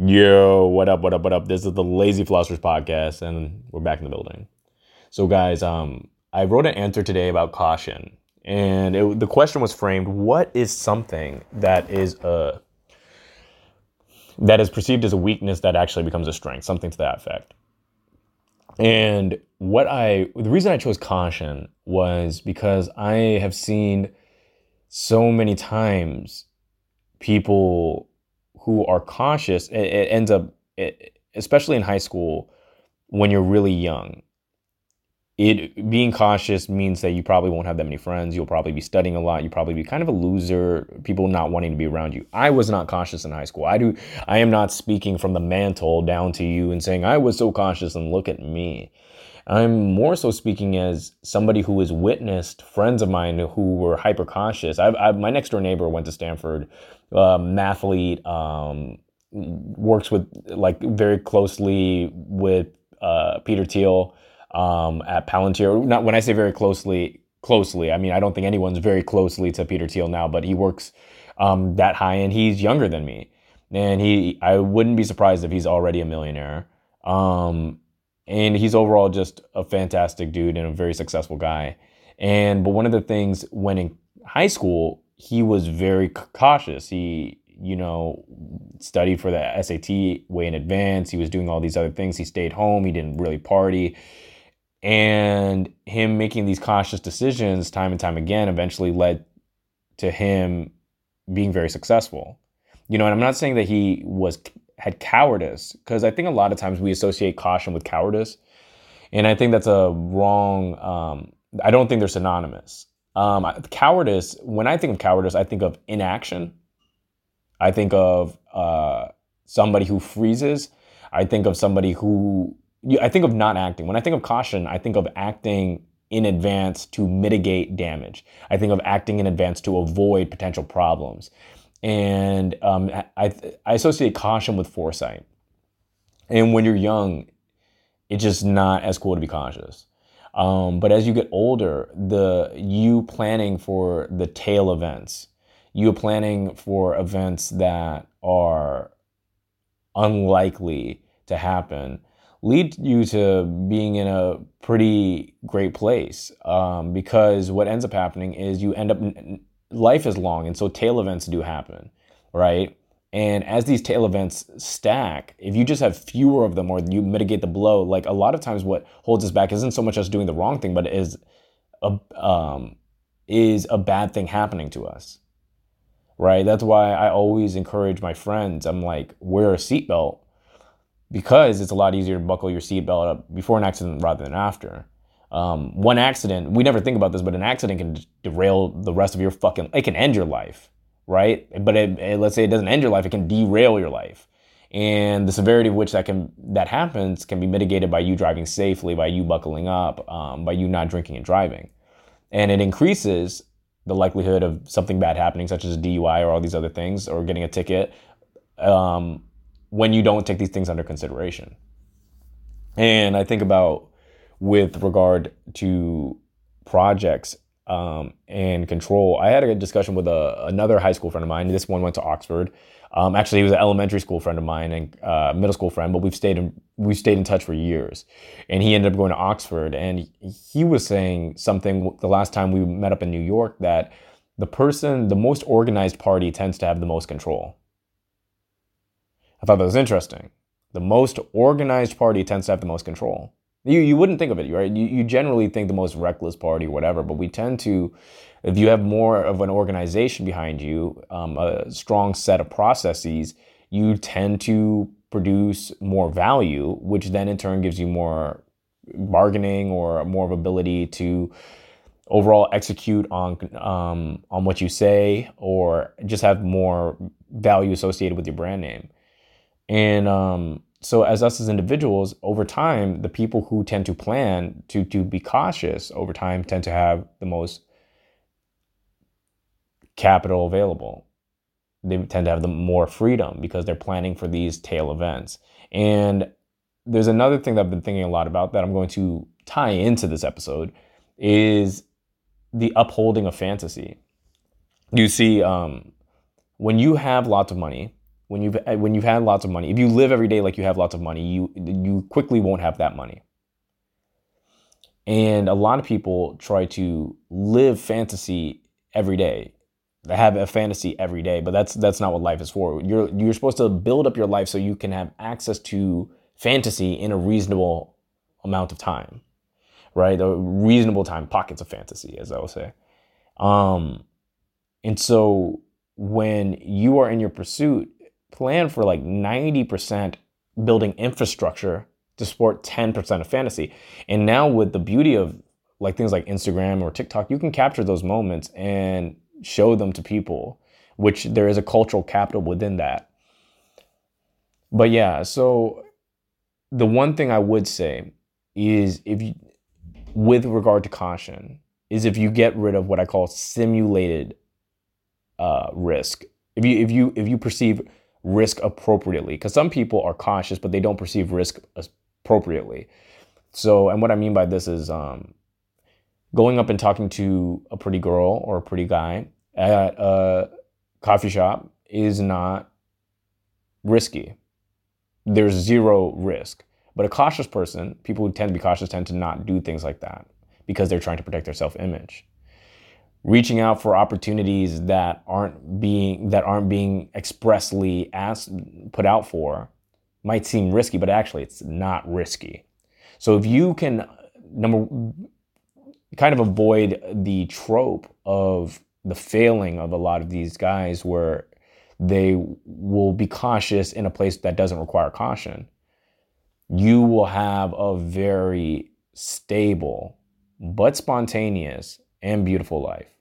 Yo, what up, what up, what up? This is the Lazy Philosophers Podcast, and we're back in the building. So, guys, um, I wrote an answer today about caution, and it, the question was framed: What is something that is a that is perceived as a weakness that actually becomes a strength? Something to that effect. And what I the reason I chose caution was because I have seen so many times people who are cautious, it, it ends up, it, especially in high school, when you're really young, it being cautious means that you probably won't have that many friends. You'll probably be studying a lot. You probably be kind of a loser. People not wanting to be around you. I was not cautious in high school. I do. I am not speaking from the mantle down to you and saying I was so cautious and look at me. I'm more so speaking as somebody who has witnessed friends of mine who were hyper cautious. I, I, my next door neighbor went to Stanford, mathlete, um, works with like very closely with uh, Peter Thiel um, at Palantir. Not when I say very closely, closely. I mean I don't think anyone's very closely to Peter Thiel now, but he works um, that high, and he's younger than me, and he. I wouldn't be surprised if he's already a millionaire. Um, and he's overall just a fantastic dude and a very successful guy. And but one of the things when in high school, he was very cautious. He, you know, studied for the SAT way in advance. He was doing all these other things. He stayed home. He didn't really party. And him making these cautious decisions time and time again eventually led to him being very successful. You know, and I'm not saying that he was had cowardice because I think a lot of times we associate caution with cowardice, and I think that's a wrong. Um, I don't think they're synonymous. Um, cowardice. When I think of cowardice, I think of inaction. I think of uh, somebody who freezes. I think of somebody who. I think of not acting. When I think of caution, I think of acting in advance to mitigate damage. I think of acting in advance to avoid potential problems and um, I, I associate caution with foresight. And when you're young, it's just not as cool to be cautious. Um, but as you get older, the you planning for the tail events, you planning for events that are unlikely to happen, lead you to being in a pretty great place. Um, because what ends up happening is you end up life is long, and so tail events do happen, right? And as these tail events stack, if you just have fewer of them or you mitigate the blow, like a lot of times what holds us back isn't so much us doing the wrong thing, but is a um, is a bad thing happening to us, right? That's why I always encourage my friends. I'm like, wear a seatbelt because it's a lot easier to buckle your seatbelt up before an accident rather than after. Um, one accident, we never think about this, but an accident can derail the rest of your fucking, it can end your life, right? But it, it, let's say it doesn't end your life, it can derail your life. And the severity of which that can that happens can be mitigated by you driving safely, by you buckling up, um, by you not drinking and driving, and it increases the likelihood of something bad happening, such as a DUI or all these other things, or getting a ticket, um, when you don't take these things under consideration. And I think about with regard to projects um, and control. I had a discussion with a, another high school friend of mine. This one went to Oxford. Um, actually, he was an elementary school friend of mine and uh, middle school friend, but we've stayed in we've stayed in touch for years. And he ended up going to Oxford, and he was saying something the last time we met up in New York that the person, the most organized party, tends to have the most control. I thought that was interesting. The most organized party tends to have the most control. You you wouldn't think of it, right? You you generally think the most reckless party, whatever, but we tend to, if you have more of an organization behind you, um, a strong set of processes, you tend to produce more value, which then in turn gives you more bargaining or more of ability to overall execute on um, on what you say or just have more value associated with your brand name. And um, so as us as individuals over time the people who tend to plan to to be cautious over time tend to have the most capital available. They tend to have the more freedom because they're planning for these tail events. And there's another thing that i've been thinking a lot about that i'm going to tie into this episode is the upholding of fantasy. You see um, when you have lots of money when you've when you've had lots of money, if you live every day like you have lots of money, you you quickly won't have that money. And a lot of people try to live fantasy every day. They have a fantasy every day, but that's that's not what life is for. You're you're supposed to build up your life so you can have access to fantasy in a reasonable amount of time. Right? A reasonable time, pockets of fantasy, as I will say. Um, and so when you are in your pursuit, plan for like 90% building infrastructure to support 10% of fantasy. And now with the beauty of like things like Instagram or TikTok, you can capture those moments and show them to people, which there is a cultural capital within that. But yeah, so the one thing I would say is if you, with regard to caution, is if you get rid of what I call simulated uh, risk. If you if you if you perceive risk appropriately, because some people are cautious but they don't perceive risk appropriately. So, and what I mean by this is um, going up and talking to a pretty girl or a pretty guy at a coffee shop is not risky. There's zero risk. But a cautious person, people who tend to be cautious, tend to not do things like that because they're trying to protect their self image reaching out for opportunities that aren't being that aren't being expressly asked put out for might seem risky but actually it's not risky. So if you can number kind of avoid the trope of the failing of a lot of these guys where they will be cautious in a place that doesn't require caution you will have a very stable but spontaneous and beautiful life.